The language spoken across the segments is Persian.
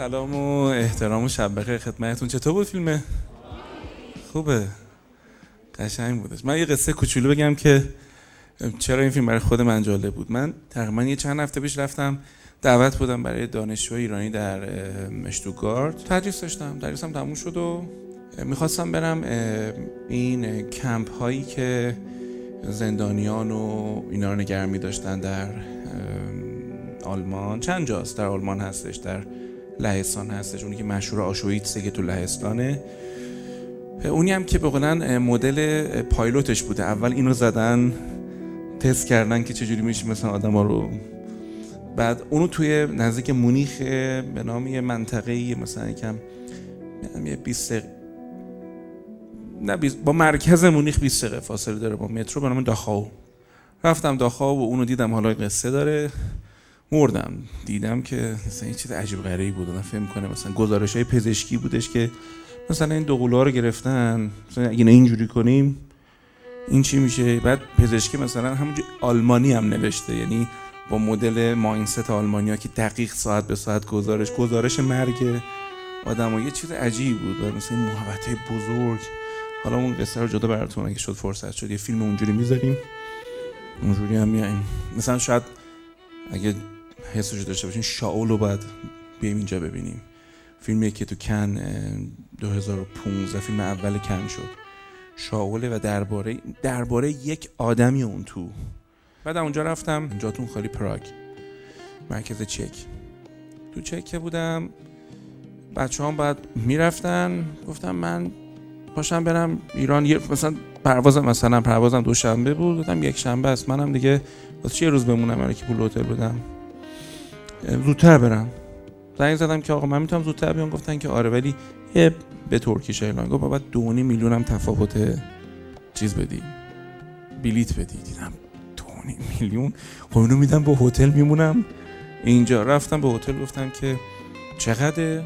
سلام و احترام و شب بخیر خدمتتون. چطور بود فیلمه خوبه. قشنگ بودش. من یه قصه کوچولو بگم که چرا این فیلم برای خود من جالب بود. من تقریبا یه چند هفته پیش رفتم دعوت بودم برای دانشجو ایرانی در مشتوگارد تدریس داشتم. تدریسم تموم شد و می‌خواستم برم این کمپ هایی که زندانیان و اینا رو نگرمی داشتن در آلمان. چند جاست؟ در آلمان هستش در لهستان هستش. اونی که مشهور آشویتسه که تو لهستانه. اونی هم که بقولن مدل پایلوتش بوده. اول اینو زدن تست کردن که چجوری میشه مثلا آدم ها رو. بعد اونو توی نزدیک مونیخ به نام یه منطقه مثلا یکم یه 20 نه با مرکز مونیخ 20 دقیقه فاصله داره با مترو به نام داخاو. رفتم داخاو و اونو دیدم حالا قصه داره. مردم. دیدم که مثلا یه چیز عجیب غریبی بود. من فهم کنه مثلا گزارش های پزشکی بودش که مثلا این دوقلوها رو گرفتن. مثلا اگه اینجوری کنیم این چی میشه؟ بعد پزشکی مثلا همونجوری آلمانی هم نوشته. یعنی با مدل ماینست آلمانیا که دقیق ساعت به ساعت گزارش گزارش مرگ آدم و یه چیز عجیب بود. و مثلا این محبت بزرگ. حالا اون قصه رو جدا براتون اگه شد فرصت شد. یه فیلم اونجوری می‌ذاریم. اونجوری هم میایم مثلا شاید اگه حسش داشته باشین شاول رو باید بیایم اینجا ببینیم. فیلمی که تو کن 2015 فیلم اول کن شد. شاوله و درباره درباره یک آدمی اون تو. بعد اونجا رفتم جاتون خالی پراگ. مرکز چک. تو چک بودم بچه هم بعد می‌رفتن گفتم من پاشم برم ایران. یه مثلا پروازم مثلا پروازم دوشنبه بود دادم یک شنبه است. منم دیگه واسه یه روز بمونم؟ برای که پول هتل بدم. زودتر برم. زنگ زدم که آقا من می‌تونم زودتر بیام گفتن که آره ولی یه به ترکیش اعلان گفت بابا دونی میلیون هم تفاوت چیز بدی بلیت بدی. دیدم دونی میلیون؟ خب اینو میدم به هتل میمونم. اینجا رفتم به هتل گفتم که چقدر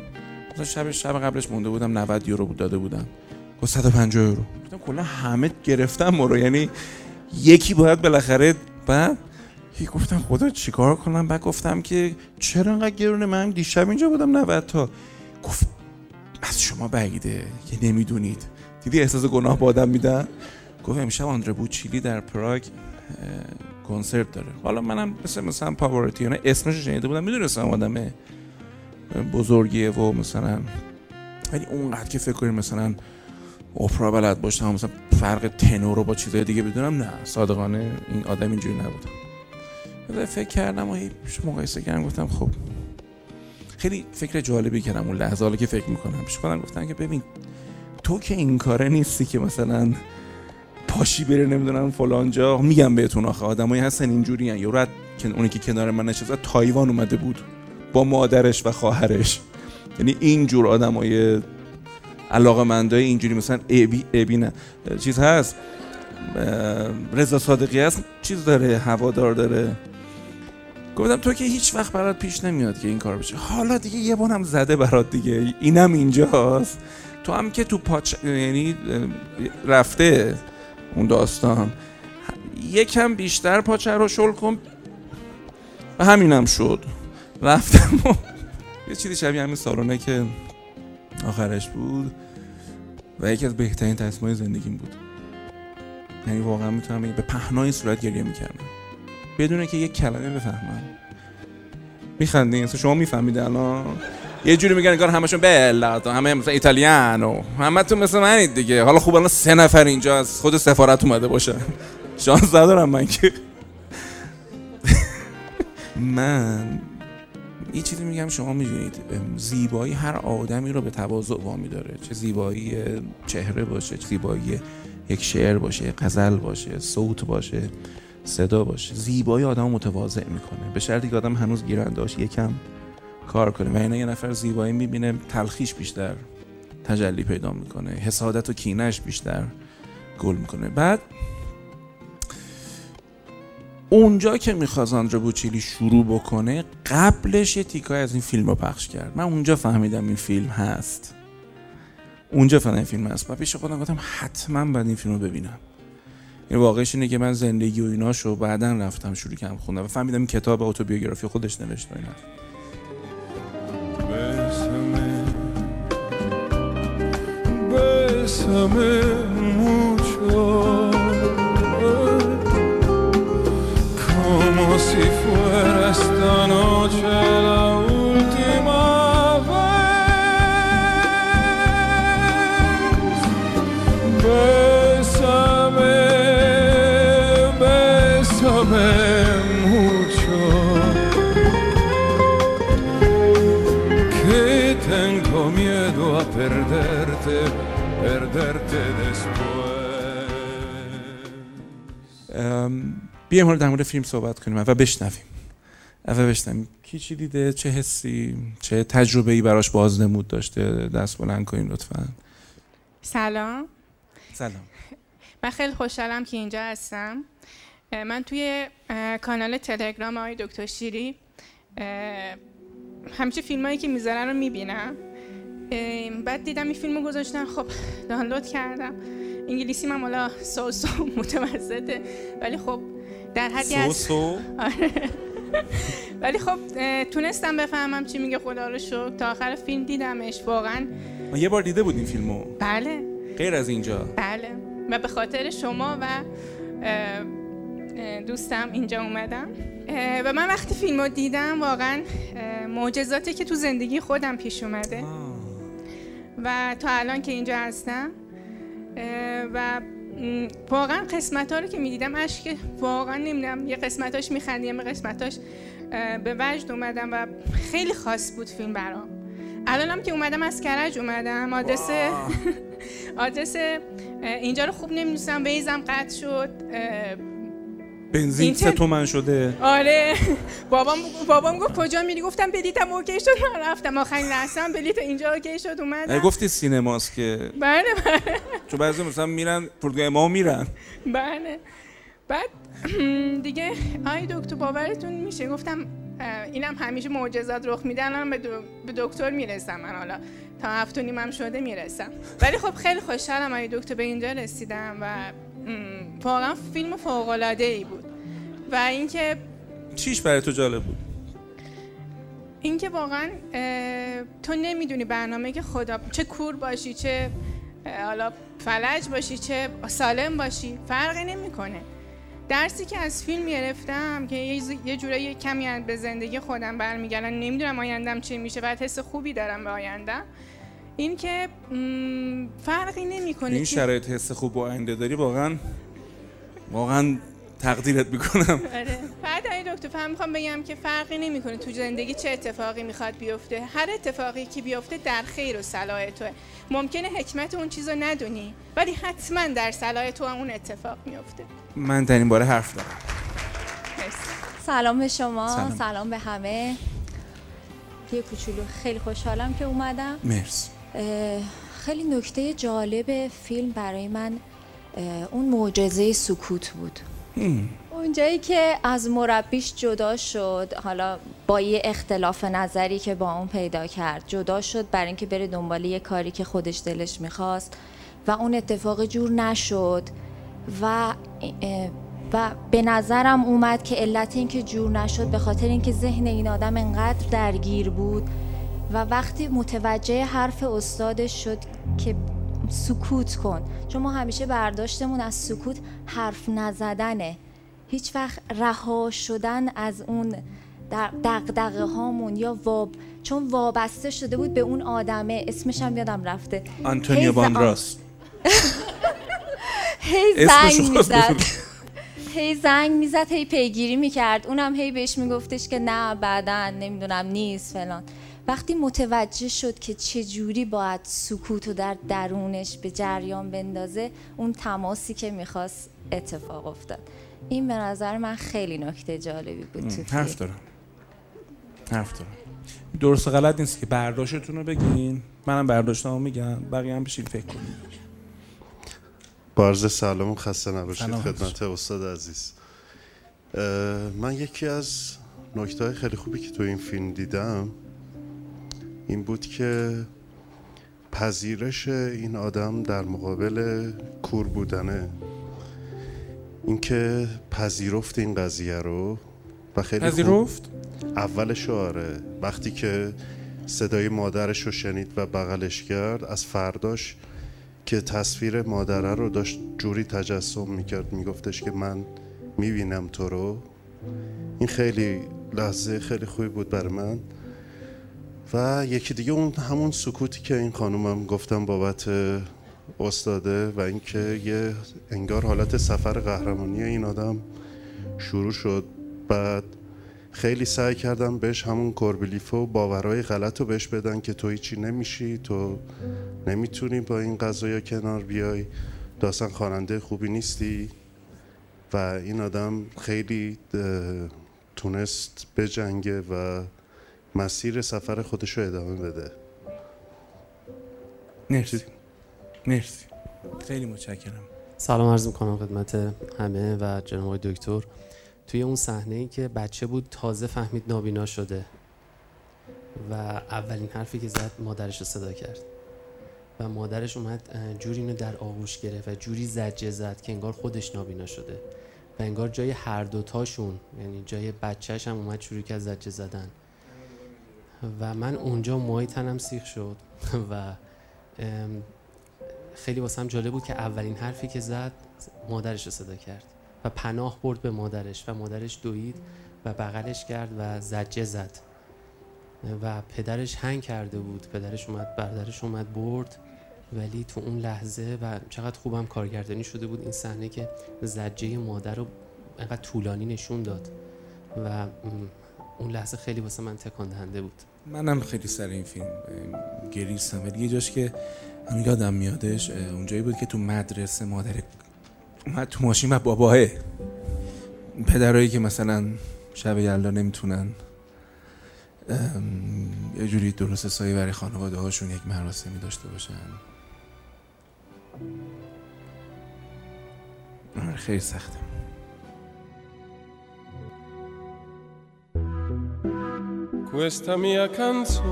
مثلا شب شب قبلش مونده بودم 90 یورو بود داده بودم. گفت 150 یورو. گفتم کلا همه گرفتم مرو یعنی یکی باید بالاخره بعد هی گفتم خدا چیکار کنم؟ بعد گفتم که چرا انقدر گرونه من؟ دیشب اینجا بودم 90 تا. گفت از شما بعیده که نمی‌دونید. دیدی احساس گناه با آدم میدن؟ گفت امشب آندره بوچیلی در پراگ کنسرت داره. حالا منم مثل مثلا پاورتیانه اسمش شنیده بودم می‌دونستم آدم بزرگیه و مثلا ولی اونقدر که فکر کنیم مثلا اپرا بلد باشم مثلا فرق تنور رو با چیزای دیگه بدونم نه. صادقانه این آدم اینجوری نبودم فکر کردم و مقایسه کردم گفتم خب. خیلی فکر جالبی کردم اون لحظه حالا که فکر می‌کنم. پیش خودم گفتم که ببین تو که این کاره نیستی که مثلا پاشی بره نمی‌دونم فلان جا میگم بهتون آخه آدمایی هستن اینجوری هن. یورو اونی که کنار من نشسته تایوان اومده بود با مادرش و خواهرش. یعنی اینجور آدمای علاقه مندای اینجوری مثلا ابی ابی نه. چیز هست؟ رضا صادقی هست چیز داره هوادار داره. گفتم تو که هیچ وقت برات پیش نمیاد که این کار بشه. حالا دیگه یه بانم زده برات دیگه. اینم اینجاست. تو هم که تو پاچ یعنی رفته اون داستان. یکم بیشتر پاچه رو شل کن. و همینم شد. رفتم و یه چیزی شبیه همین سالونه که آخرش بود و یکی از بهترین تصمیمات زندگیم بود. یعنی واقعا می‌تونم به پهنای صورت گریه می‌کردم. بدون که یک کلمه بفهمم میخندین شما می‌فهمید الان؟ یه جوری میگن انگار همشون بلا همه مثلا ایتالیانو همتون مثل منید دیگه. حالا خوب الان سه نفر اینجا از خود سفارت اومده باشه. شانس ندارم من که. من یه چیزی میگم شما می‌دونید زیبایی هر آدمی رو به تواضع وامی داره چه زیبایی چهره باشه چه زیبایی یک شعر باشه غزل باشه صوت باشه. صدا باشه. زیبایی آدم متواضع می‌کنه. به شرطی که آدم هنوز گیرنداش یکم کار کنه. و اینا یه نفر زیبایی می‌بینه تلخیش بیشتر تجلی پیدا می‌کنه. حسادت و کینش بیشتر گل می‌کنه. بعد اونجا که می‌خواست آندرا بوچیلی شروع بکنه قبلش یه تیکای از این فیلم رو پخش کرد. من اونجا فهمیدم این فیلم هست. اونجا فهمیدم این فیلم هست. و پیش خودم گفتم حتما باید این فیلم رو ببینم. این واقعش اینه که من زندگی و ایناشو بعدا رفتم شروع کردم خوندم و فهمیدم کتاب اتوبیوگرافی خودش نوشته اینا. بسمه بسمه miedo a perderte, perderte después. ام، بیایم حالا در مورد فیلم صحبت کنیم و بشنویم. و بشنویم. کی چی دیده؟ چه حسی؟ چه تجربه ای براش بازنمود داشته؟ دست بلند کنیم لطفا. سلام. سلام. من خیلی خوشحالم که اینجا هستم. من توی کانال تلگرام آقای دکتر شیری همیشه فیلم هایی که می‌ذارن رو می‌بینم. بعد دیدم این فیلم رو گذاشتن. خب دانلود کردم. انگلیسی من حالا سو سو متوسطه. ولی خب در حدی از سو؟ ولی خب تونستم بفهمم چی میگه خدا رو شکر. تا آخر فیلم دیدمش. واقعا یه بار دیده بودیم فیلمو. بله. غیر از اینجا. بله. و به خاطر شما و دوستم اینجا اومدم. و من وقتی فیلم رو دیدم واقعا معجزاتی که تو زندگی خودم پیش اومده. و تا الان که اینجا هستم و واقعا قسمت ها رو که می‌دیدم اشک واقعا نمی‌دونم یه قسمتاش میخندیم یه قسمتاش به وجد اومدم و خیلی خاص بود فیلم برام. الانم که اومدم از کرج اومدم آدرس آدرس اینجا رو خوب نمی‌دونستم بیزم قطع شد بنزین سه تومن شده. آره. بابام بابام گفت کجا میری؟ گفتم بلیتم اوکی شد. من رفتم. آخرین لحظه هم بلیت اینجا اوکی شد اومدم. گفتی سینماست که. بله بله. چون بعضی مثلا میرن پردگاه ما میرن. بله. بعد دیگه آی دکتر باورتون میشه. گفتم اینم همیشه معجزات رخ میده الان به, به دکتر می‌رسم. من حالا تا هفت و نیمم شده می‌رسم. ولی خب خیلی خوشحالم آی دکتر به اینجا رسیدم و واقعا فیلم فوق العاده ای بود. و اینکه چیش برای تو جالب بود؟ اینکه واقعا تو نمی‌دونی برنامه که خدا چه کور باشی چه حالا فلج باشی چه سالم باشی فرقی نمی‌کنه. درسی که از فیلم گرفتم که یه ز- یه کمی به زندگی خودم برمیگردم نمی‌دونم آیندم چه میشه بعد حس خوبی دارم به آیندم این که فرقی نمی‌کنه این شرایط حس خوب با آینده داری واقعا واقعا تقدیرت می‌کنم. آره. بعد آقای دکتر فهم می‌خوام بگم که فرقی نمی‌کنه. تو زندگی چه اتفاقی می‌خواد بیفته. هر اتفاقی که بیفته در خیر و صلاح توه. ممکنه حکمت اون چیز رو ندونی ولی حتما در صلاح تو اون اتفاق میفته من در این باره حرف دارم. سلام به شما. سلام. سلام, به همه. یه کوچولو. خیلی خوشحالم که اومدم. مرسی. خیلی نکته جالب فیلم برای من اون معجزه سکوت بود. اونجایی که از مربیش جدا شد حالا با یه اختلاف نظری که با اون پیدا کرد جدا شد برای اینکه بره دنبال یه کاری که خودش دلش می‌خواست و اون اتفاق جور نشد و و به نظرم اومد که علت اینکه جور نشد به خاطر اینکه ذهن این آدم انقدر درگیر بود و وقتی متوجه حرف استادش شد که سکوت کن. چون ما همیشه برداشتمون از سکوت حرف نزدنه. هیچ وقت رها شدن از اون دقدقه هامون یا واب چون وابسته شده بود به اون آدمه. اسمش هم یادم رفته. آنتونیو باندراس هی زنگ می‌زد. هی زنگ می‌زد هی پیگیری می‌کرد. اونم هی بهش میگفتش که نه بعدا نمی‌دونم نیست فلان. وقتی متوجه شد که چه جوری باید سکوت و در درونش به جریان بندازه اون تماسی که می‌خواست اتفاق افتاد. این به نظر من خیلی نکته جالبی بود تو حرف. دارم. حرف دارم. درست و غلط نیست که برداشتتون رو بگین. منم برداشتمو میگم. بقیه هم بشین فکر کنیم بارز سلام و خسته نباشید سلام. خدمت استاد عزیز. من یکی از نکته خیلی خوبی که تو این فیلم دیدم این بود که پذیرش این آدم در مقابل کور بودنه. اینکه پذیرفت این قضیه رو و خیلی پذیرفت؟ اولش آره. وقتی که صدای مادرش رو شنید و بغلش کرد از فرداش که تصویر مادره رو داشت جوری تجسم می‌کرد میگفتش که من می‌بینم تو رو. این خیلی لحظه خیلی خوبی بود برای من. و یکی دیگه اون همون سکوتی که این خانومم گفتم بابت استاده و اینکه یه انگار حالت سفر قهرمانی این آدم شروع شد. بعد خیلی سعی کردم بهش همون کوربلیف و باورهای غلط رو بهش بدن که تو هیچی نمیشی تو نمی‌تونی با این قضايا کنار بیای داستان خواننده خوبی نیستی. و این آدم خیلی تونست بجنگه و مسیر سفر خودش رو ادامه بده. مرسی. مرسی. خیلی متشکرم. سلام عرض می‌کنم خدمت همه و جناب دکتر. توی اون صحنه ای که بچه بود تازه فهمید نابینا شده و اولین حرفی که زد مادرش رو صدا کرد. و مادرش اومد جوری اینو در آغوش گرفت و جوری زجه زد که انگار خودش نابینا شده. و انگار جای هر دوتاشون یعنی جای بچهش هم اومد شروع کرد زجه زدن. و من اونجا موهای تنم سیخ شد و خیلی واسم جالب بود که اولین حرفی که زد مادرش رو صدا کرد و پناه برد به مادرش و مادرش دوید و بغلش کرد و زجه زد و پدرش هنگ کرده بود پدرش اومد برادرش اومد برد ولی تو اون لحظه و چقدر خوبم کارگردانی شده بود این صحنه که زجه مادر رو انقدر طولانی نشون داد و اون لحظه خیلی واسه من تکان دهنده بود. منم خیلی سر این فیلم گریستم. ولی یه جاش که هم یادم میادش اونجایی بود که تو مدرسه مادر اومد تو ماشین و باباه پدرایی که مثلا شب یلدا نمی‌تونن یه جوری درست سایه برای خانواده هاشون یک مراسمی داشته باشن. خیلی سخته. Questa mia canzone,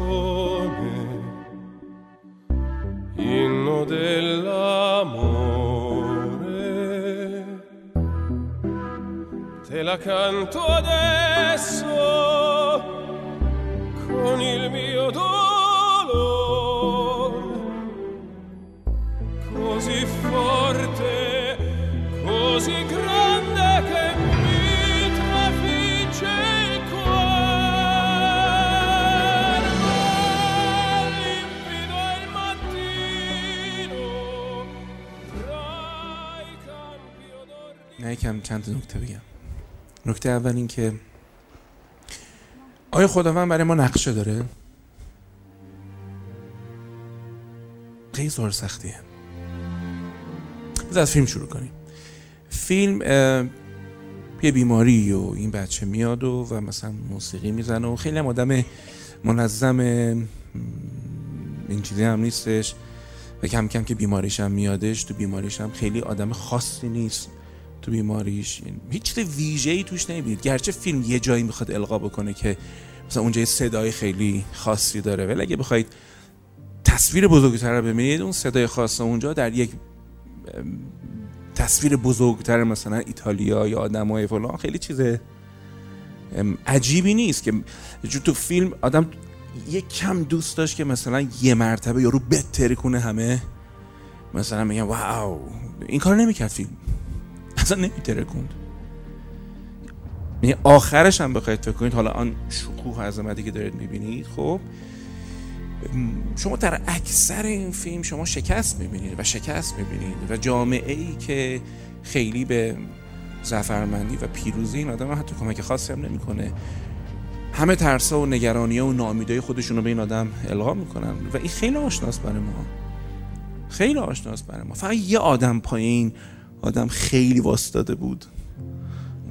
inno dell'amore, te la canto adesso con il mio dolore, così forte, così grande نه یکم چند نکته بگم. نکته اول این که آیا خداوند برای ما نقشه داره؟ خیلی سختیه. بذار از فیلم شروع کنیم. فیلم یه بیماری و این بچه میاد و, و مثلا موسیقی می‌زنه و خیلی هم آدم منظم این چیزی هم نیستش. و کم کم که بیماریش هم میادش تو بیماریش هم خیلی آدم خاصی نیست. تو بیماریش. این- هیچ چیز ویژه‌ای توش نمی‌بینید. گرچه فیلم یه جایی می‌خواد القا بکنه که مثلا اونجا یه صدای خیلی خاصی داره. ولی اگه بخواید تصویر بزرگتر رو ببینید اون صدای خاص اونجا در یک تصویر بزرگتر مثلا ایتالیا یا آدمای فلان خیلی چیز عجیبی نیست که جو تو فیلم آدم یک کم دوست داشت که مثلا یه مرتبه یارو بتری کنه همه. مثلا میگن واو. این کار نمی‌کرد فیلم. اصلا نمیترکوند یعنی آخرش هم بخواید فکر کنید حالا آن شکوه و عظمتی که دارید می‌بینید خب شما در اکثر این فیلم شما شکست می‌بینید و شکست می‌بینید و جامعه ای که خیلی به زفرمندی و پیروزی این آدم حتی کمک خاصی هم نمی‌کنه. همه ترسا و نگرانی و ناامیدای خودشون رو به این آدم القا می‌کنن و این خیلی آشناست برای ما. خیلی آشناست برای ما. فقط یه آدم پایین آدم خیلی واسطاده بود.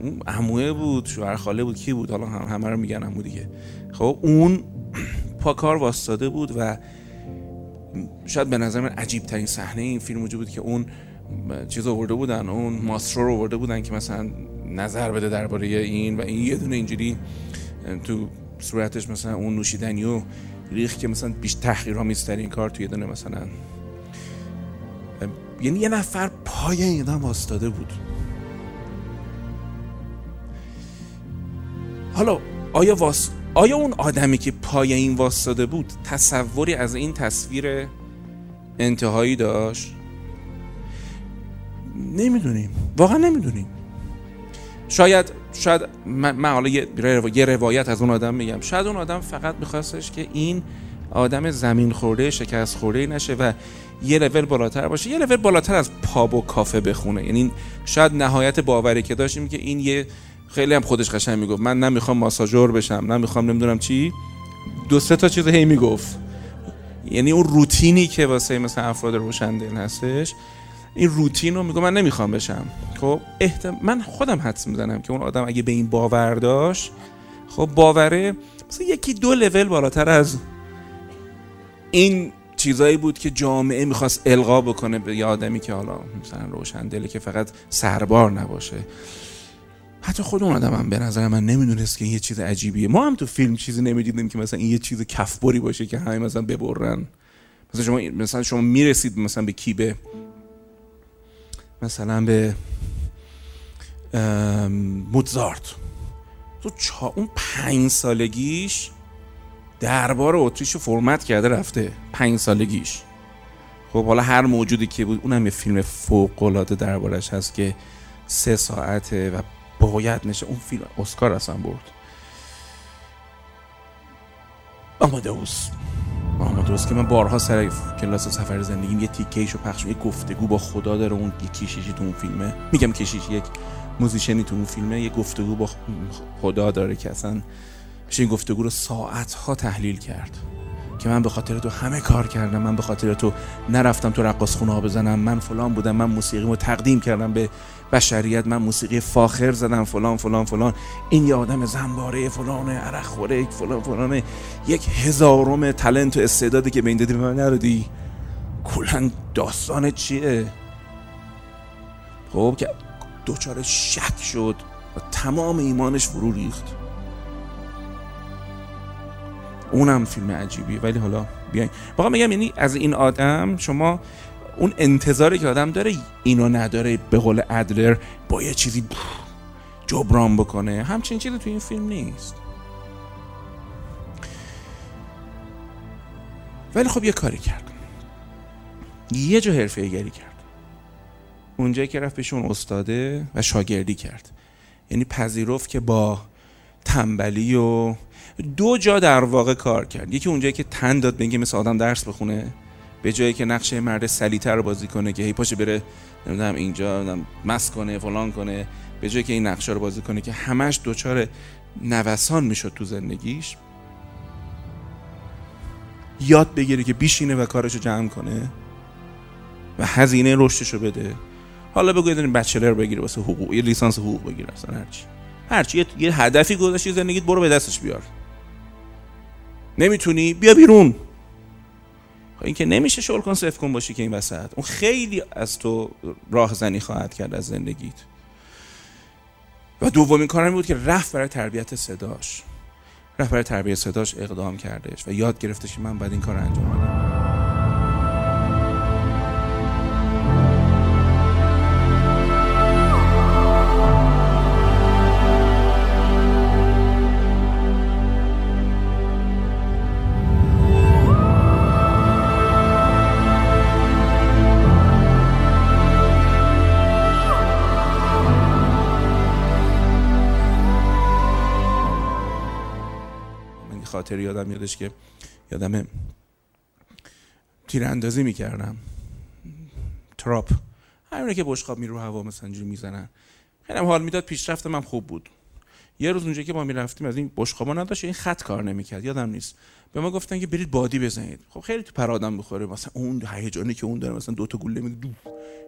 اون عموه بود شوهر خاله بود کی بود؟ حالا هم همه رو میگن عمو دیگه. خب اون پاکار واسطاده بود و شاید به نظر من عجیب ترین صحنه این فیلم وجود بود که اون چیز آورده بودن اون ماسترو رو آورده بودن که مثلا نظر بده درباره این و این. یه دونه اینجوری تو صورتش مثلا اون نوشیدنی و ریخ که مثلا بیش تحقیرآمیزترین کار توی دونه مثلا یعنی یه نفر پای این آدم واسطاده بود. حالا آیا واس... آیا اون آدمی که پای این واسطاده بود تصوری از این تصویر انتهایی داشت؟ نمی‌دونیم. واقعا نمی‌دونیم. شاید شاید من, حالا یه, روایت از اون آدم میگم. شاید اون آدم فقط میخواستش که این آدم زمین خورده شکست خورده نشه و یه لول بالاتر باشه. یه لول بالاتر از پاب و کافه بخونه. یعنی شاید نهایت باوری که داشتیم که این یه خیلی هم خودش قشنگ می‌گفت. من نمی‌خوام ماساژور بشم نمی‌خوام نمی‌دونم چی. دو سه تا چیز هی می‌گفت. یعنی اون روتینی که واسه مثلا افراد روشندل هستش این روتین رو میگم من نمی‌خوام بشم. خب احتم... من خودم حدس می‌زنم که اون آدم اگه به این باور داشت خب باوره. مثلا یکی دو لول بالاتر از این چیزایی بود که جامعه می‌خواست القا بکنه به یه آدمی که حالا مثلا روشن دلی که فقط سربار نباشه. حتی خود اون آدم هم به نظر من نمی‌دونست که این یه چیز عجیبیه. ما هم تو فیلم چیزی نمی‌دیدیم که مثلا این یه چیز کفبری باشه که همه مثلا ببرن. مثلا شما مثلا شما می‌رسید مثلا به کی به مثلا به موتزارت. تو چا اون پنج سالگیش دربار اتریش فرمت کرده رفته پنج سالگیش. خب حالا هر موجودی که بود اونم یه فیلم فوق العاده دربارش هست که سه ساعته و باید نشه. اون فیلم اسکار اصلا برد. آمادوس آمادوس که من بارها سر کلاس سفر زندگیم یه تیکیشو پخش یه گفتگو با خدا داره اون یه کشیشی تو اون فیلمه. میگم کشیش یک موزیشنی تو اون فیلمه. یه گفتگو با خدا داره که اصلا میشه این گفتگو رو ساعت ها تحلیل کرد که من به خاطر تو همه کار کردم من به خاطر تو نرفتم تو رقاص خونه بزنم من فلان بودم من موسیقی رو تقدیم کردم به بشریت من موسیقی فاخر زدم فلان فلان فلان. این یه آدم زنباره فلان عرق خوره فلان فلان. یک هزارم تلنت و استعدادی که به این دادی به من ندادی. کلا داستان چیه؟ خب که دوچار شک شد و تمام ایمانش فرو ریخت. اونم فیلم عجیبی ولی حالا بیاین. واقعا میگم یعنی از این آدم شما اون انتظاری که آدم داره اینو نداره به قول ادلر با یه چیزی جبران بکنه. همچین چیزی تو این فیلم نیست. ولی خب یه کاری کرد. یه جا حرفه گری کرد. اونجایی که رفت پیش استاده و شاگردی کرد. یعنی پذیرفت که با تنبلی و دو جا در واقع کار کرد. یکی اونجایی که تن داد اینکه مثل آدم درس بخونه به جایی که نقشه مرد سلیتر رو بازی کنه که هی پاشه بره نمی‌دونم اینجا نمی‌دونم مس کنه فلان کنه. به جایی که این نقشه رو بازی کنه که همش دوچار نوسان می‌شد تو زندگیش. یاد بگیره که بیشینه و کارشو جمع کنه و هزینه رشدشو بده. حالا بگو یه بچلر بگیره واسه حقوق یه لیسانس حقوق بگیره اصلا هرچی هرچی یه هدفی گذاشتی زندگیت برو به دستش بیار. نمی‌تونی بیا بیرون. خب این که نمیشه شل کن صفر کن باشی که این وسط. اون خیلی از تو راهزنی خواهد کرد از زندگیت. و دومین کارم بود که رفت برای تربیت صداش. رفت برای تربیت صداش اقدام کردش و یاد گرفتش که من باید این کار انجام بدم. خاطر یادم یادش که یادم تیراندازی می‌کردم. تراپ. همینه که بشقاب می رو هوا مثلا اینجوری می‌زنن. خیلی حال می‌داد پیشرفت من خوب بود. یه روز اونجا که ما می‌رفتیم از این بشقابا نداشت این خط کار نمی‌کرد. یادم نیست. به ما گفتن که برید بادی بزنید. خب خیلی تو پر آدم بخوره. مثلا اون هیجانی که اون داره مثلا دو تا گوله میده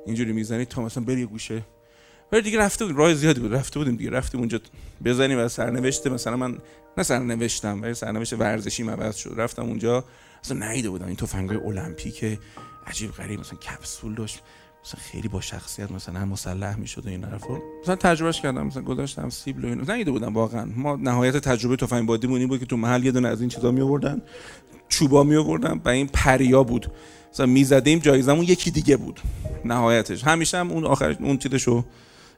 اینجوری می‌زنید تا مثلا بری گوشه ولی دیگه رفته بود راه زیادی بود. رفته بودیم دیگه. رفتیم اونجا بزنیم و سرنوشته مثلا من نه سرنوشتم ولی سرنوشت ورزشی عوض شد. رفتم اونجا. اصلا نیده بودم. این تفنگای المپیک عجیب غریب. مثلا کپسول داشت. مثلا خیلی با شخصیت مثلا مسلح می‌شد و این حرفا مثلا تجربهش کردم. مثلا گذاشتم سیبل و اینا. نیده بودم واقعا. ما نهایت تجربه تفنگ بادی این بود که تو محل یه دونه از این چیزا می آوردن چوبا می آوردن و این پریا بود. مثلا می‌زدیم جایزمون یکی دیگه بود. نهایتش. همیشه هم اون آخر اون چیزشو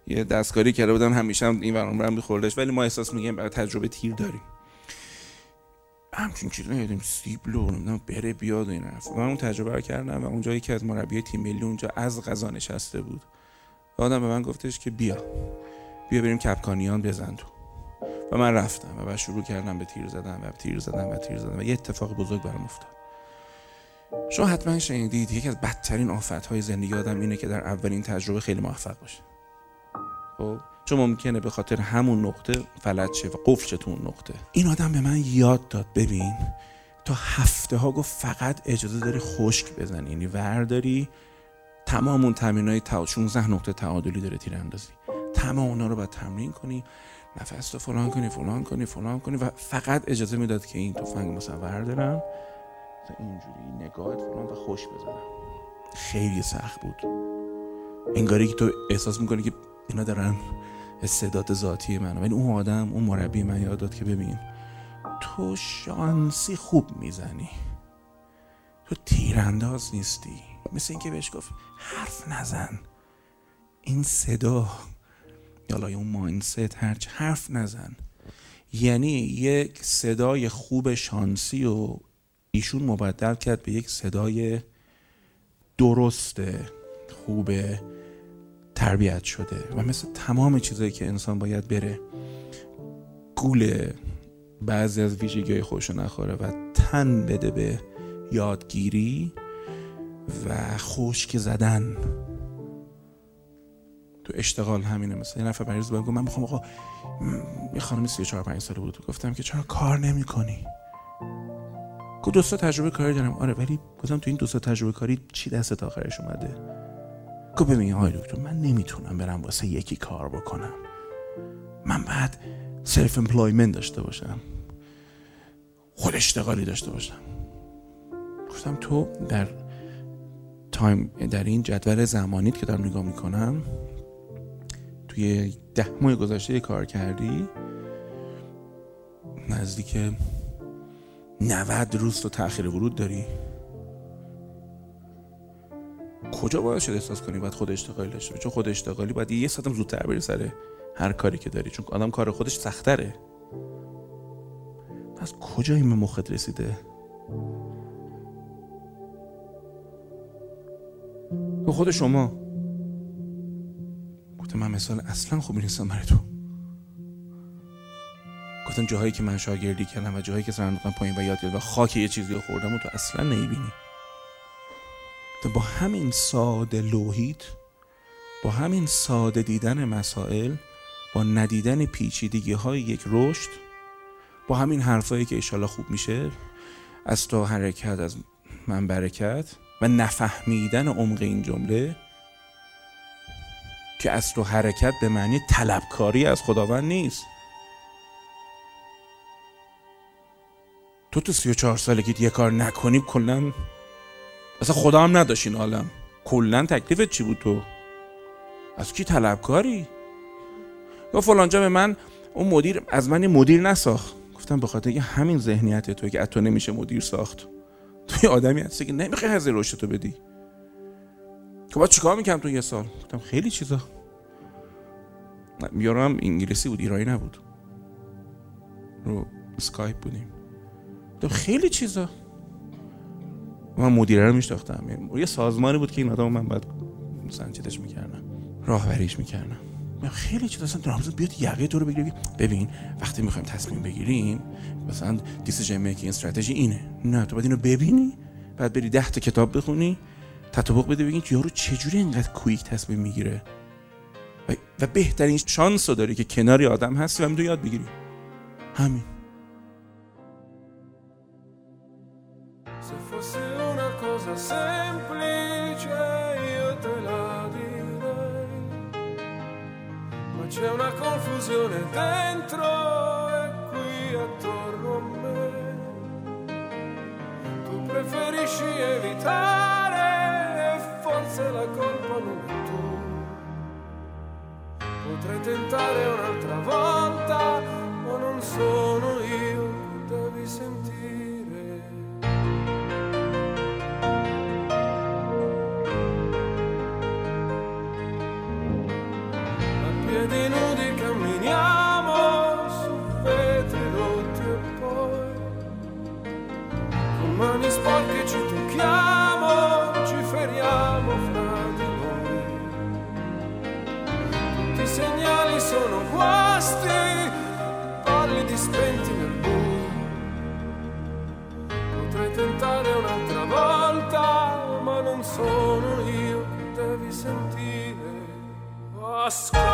یه دستکاری کرده بودن همیشه هم این وران برم میخوردش. ولی ما احساس میگیم برای تجربه تیر داریم. همچین چیزا یادم سیبلو نمی‌دونم بره بیاد این حرف من اون تجربه رو کردم و اونجا یکی از مربی تیم ملی اونجا از غذا نشسته بود و آدم به من گفتش که بیا بیا بریم کپکانیان بزن تو. و من رفتم و بعد شروع کردم به تیر زدن و تیر زدن و تیر زدن و یه اتفاق بزرگ برام افتاد. شما حتما شنیدید یکی از بدترین آفتهای زندگی آدم اینه که در اولین تجربه خیلی موفق باشه. خب؟ چون ممکنه به خاطر همون نقطه فلج شه و قفل شه تو اون نقطه. این آدم به من یاد داد. ببین تا هفته ها گفت فقط اجازه داری خشک بزنی. یعنی ورداری تمام اون تمرین های تا 16 نقطه تعادلی داره تیر اندازی. تمام اونا رو باید تمرین کنی نفس تو فلان کنی فلان کنی فلان کنی و فقط اجازه می‌داد که این تفنگ مثلا وردارم. اینجوری نگاهت فلان و خوش بزنم. خیلی سخت بود. انگاری که تو احساس می‌کنی که اینا دارن استعداد ذاتی من ولی اون آدم اون مربی من یاد داد که ببین تو شانسی خوب می‌زنی. تو تیرانداز نیستی. مثل اینکه بهش گفت حرف نزن. این صدا یا اون ماینست هرچ حرف نزن. یعنی یک صدای خوب شانسی و ایشون مبدل کرد به یک صدای درست خوب تربیت شده و مثل تمام چیزایی که انسان باید بره گول بعضی از ویژگی های نخوره و تن بده به یادگیری و خشک زدن. تو اشتغال همینه مثلا. یه نفر مریض بود من می‌خوام آقا یه خانم 34 5 ساله بود گفتم که چرا کار نمی‌کنی؟ گفت دو تجربه کاری دارم. آره ولی گفتم تو این دو تجربه کاری چی دست آخرش اومده؟ گفت ببین آقای دکتر من نمی‌تونم برم واسه یکی کار بکنم. من باید self employment داشته باشم. خود اشتغالی داشته باشم. گفتم تو در time در این جدول زمانیت که دارم نگاه می‌کنم توی ده ماه گذشته کار کردی؟ نزدیک 90 روز تو تاخیر ورود داری؟ کجا باید شد احساس کنی باید خود اشتغالی داشته چون خود اشتغالی باید یه ساعتم زودتر بری سر هر کاری که داری. چون آدم کار خودش سختره. از کجا این مخت رسیده؟ به خود شما. گفتم من مثال اصلا خوبی نیستم برای تو. گفتم جاهایی که من شاگردی کردم و جاهایی که سرندقم پایین و یاد و خاک یه چیزی خوردم و تو اصلا نمی‌بینی. با همین ساده لوحید با همین ساده دیدن مسائل با ندیدن پیچیدگی های یک رشد با همین حرفایی که ایشالا خوب میشه از تو حرکت از من برکت و نفهمیدن عمق این جمله که از تو حرکت به معنی طلبکاری از خداوند نیست. تو تو سی و چهار سالگیت یه کار نکنی کلا اصلا خدا هم نداشت این عالم. کلا تکلیفت چی بود تو؟ از کی طلبکاری؟ یا فلانجا به من اون مدیر از من مدیر نساخت. گفتم به خاطر همین ذهنیت تو که تو نمیشه مدیر ساخت. تو آدمی هستی که نمی‌خوای هزینه رشد تو بدی. که باید چیکار می‌کنم تو یه سال؟ گفتم خیلی چیزا. یارو انگلیسی بود ایرانی نبود. رو اسکایپ بودیم. گفتم خیلی چیزا. من مدیره رو میشناختم. یه سازمانی بود که این آدم من مثلا چیزش می‌کردم. راهبریش می‌کردم. خیلی چیز اصلا درامز بیاد یقه تو رو بگیری ببین وقتی می‌خوایم تصمیم بگیریم مثلا دیسیژن میکینگ استراتژی اینه. نه تو باید اینو ببینی. بعد بری ده تا کتاب بخونی. تطابق بده بگین یارو چجوری اینقدر کویک تصمیم می‌گیره؟ و, بهترین شانس رو داری که کناری آدم هستی و می‌تونی یاد بگیری. همین. C'è una confusione dentro e qui attorno a me. Tu preferisci evitare e forse la colpa non è tua. Potrei tentare un'altra volta, ma non sono ask